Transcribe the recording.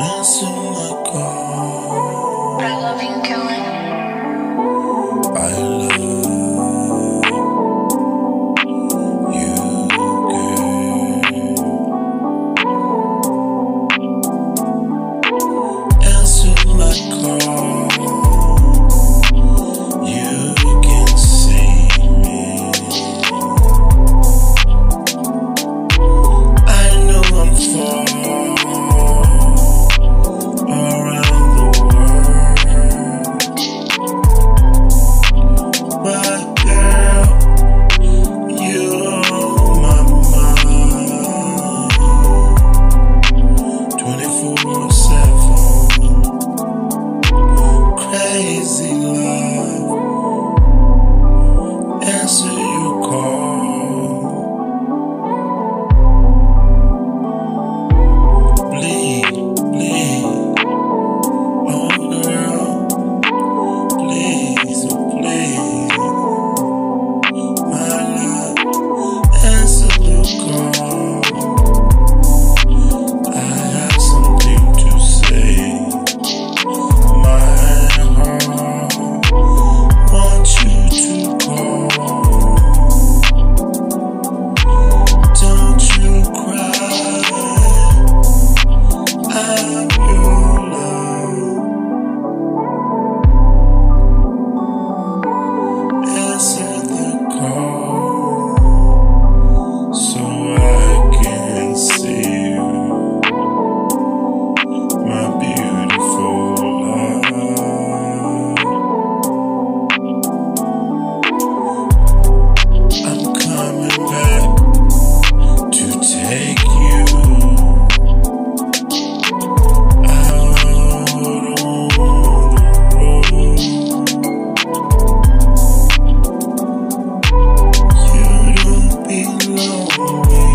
Answer my call. Música